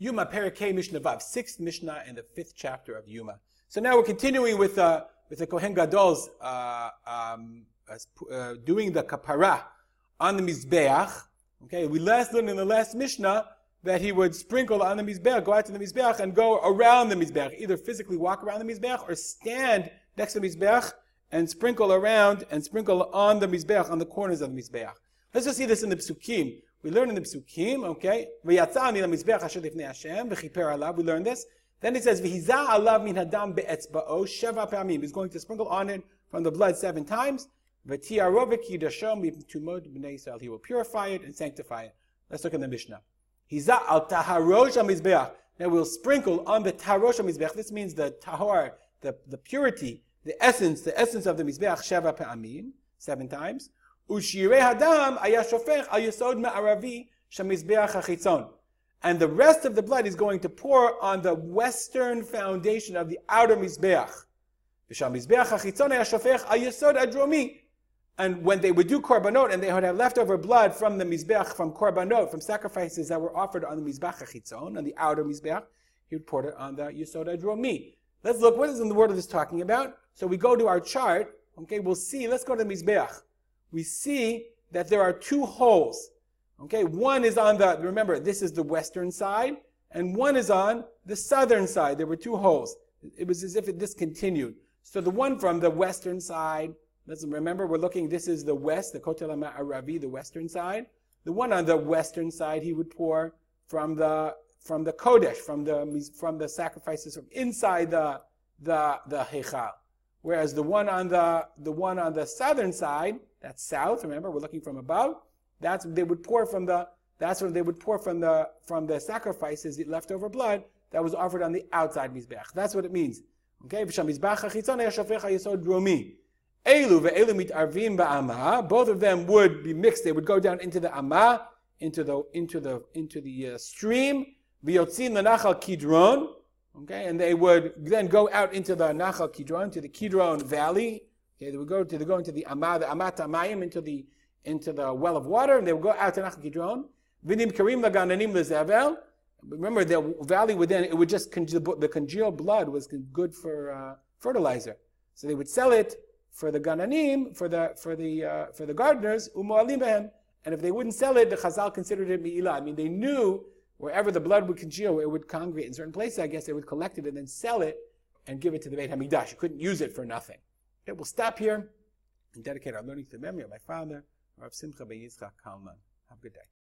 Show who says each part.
Speaker 1: Yoma Perikei Mishnah Vav, sixth Mishnah in the fifth chapter of Yoma. So now we're continuing with uh, with the Kohen Gadol's uh, um, uh, doing the kapara on the mizbeach. Okay, we last learned in the last Mishnah that he would sprinkle on the mizbeach, go out to the mizbeach, and go around the mizbeach, either physically walk around the mizbeach or stand next to the mizbeach and sprinkle around and sprinkle on the mizbeach on the corners of the mizbeach. Let's just see this in the psukim. We learn in the Psukim, okay? L'mizbeach asher lifnei Hashem, we learn this. Then it says, v'hiza alav min hadam be'etzba'o, sheva pa'amim. He's going to sprinkle on it from the blood seven times. V'tiarovik yidashom tumod b'nei Yisrael. He will purify it and sanctify it. Let's look at the Mishnah. Hiza al taharosh mizbeach. Now we'll sprinkle on the taharosh mizbeach. This means the tahor, the, the purity, the essence, the essence of the mizbeach, sheva pa'amim, seven times. Ushirei hadam ayashofech al yesod ma'aravi shamizbeach. And the rest of the blood is going to pour on the western foundation of the outer mizbeach. And when they would do korbanot and they would have leftover blood from the mizbeach, from korbanot, from sacrifices that were offered on the mizbeach hachitzon, on the outer mizbeach, he would pour it on the yesod adromi. Let's look, what is in the word of this talking about? So we go to our chart, okay, we'll see, let's go to the mizbeach we see that there are two holes. Okay, one is on the, remember, this is the western side, and one is on the southern side. There were two holes. It was as if it discontinued. So the one from the western side, let's remember, we're looking, this is the west, the Kotel Aravi, the western side. The one on the western side, he would pour from the from the Kodesh, from the from the sacrifices from inside the the the Heichal. Whereas the one on the the one on the southern side, that's south. Remember, we're looking from above. That's they would pour from the. That's what they would pour from the from the sacrifices, the leftover blood that was offered on the outside mizbeach. That's what it means. Okay, Both of them would be mixed. They would go down into the ama, into the into the into the uh, stream. V'yotzin lenachal kidron. Okay, and they would then go out into the Nachal Kidron, to the Kidron Valley, Okay, they would go to they go into the Amah, the Amat Amayim, into the into the well of water, and they would go out to Nachal Kidron. Vinim Karim Lagananim Lezevel. Remember, the valley would then it would just the congealed blood was good for uh, fertilizer, so they would sell it for the gananim for the for the uh, for the gardeners umualim and if they wouldn't sell it, the Chazal considered it mi'ilah. I mean, they knew wherever the blood would congeal, it would congregate in certain places. I guess they would collect it and then sell it and give it to the Beit Hamikdash. You couldn't use it for nothing. Okay, we'll stop here and dedicate our learning to the memory of my father, Rav Simcha Ben Yitzchak Kalman. Have a good day.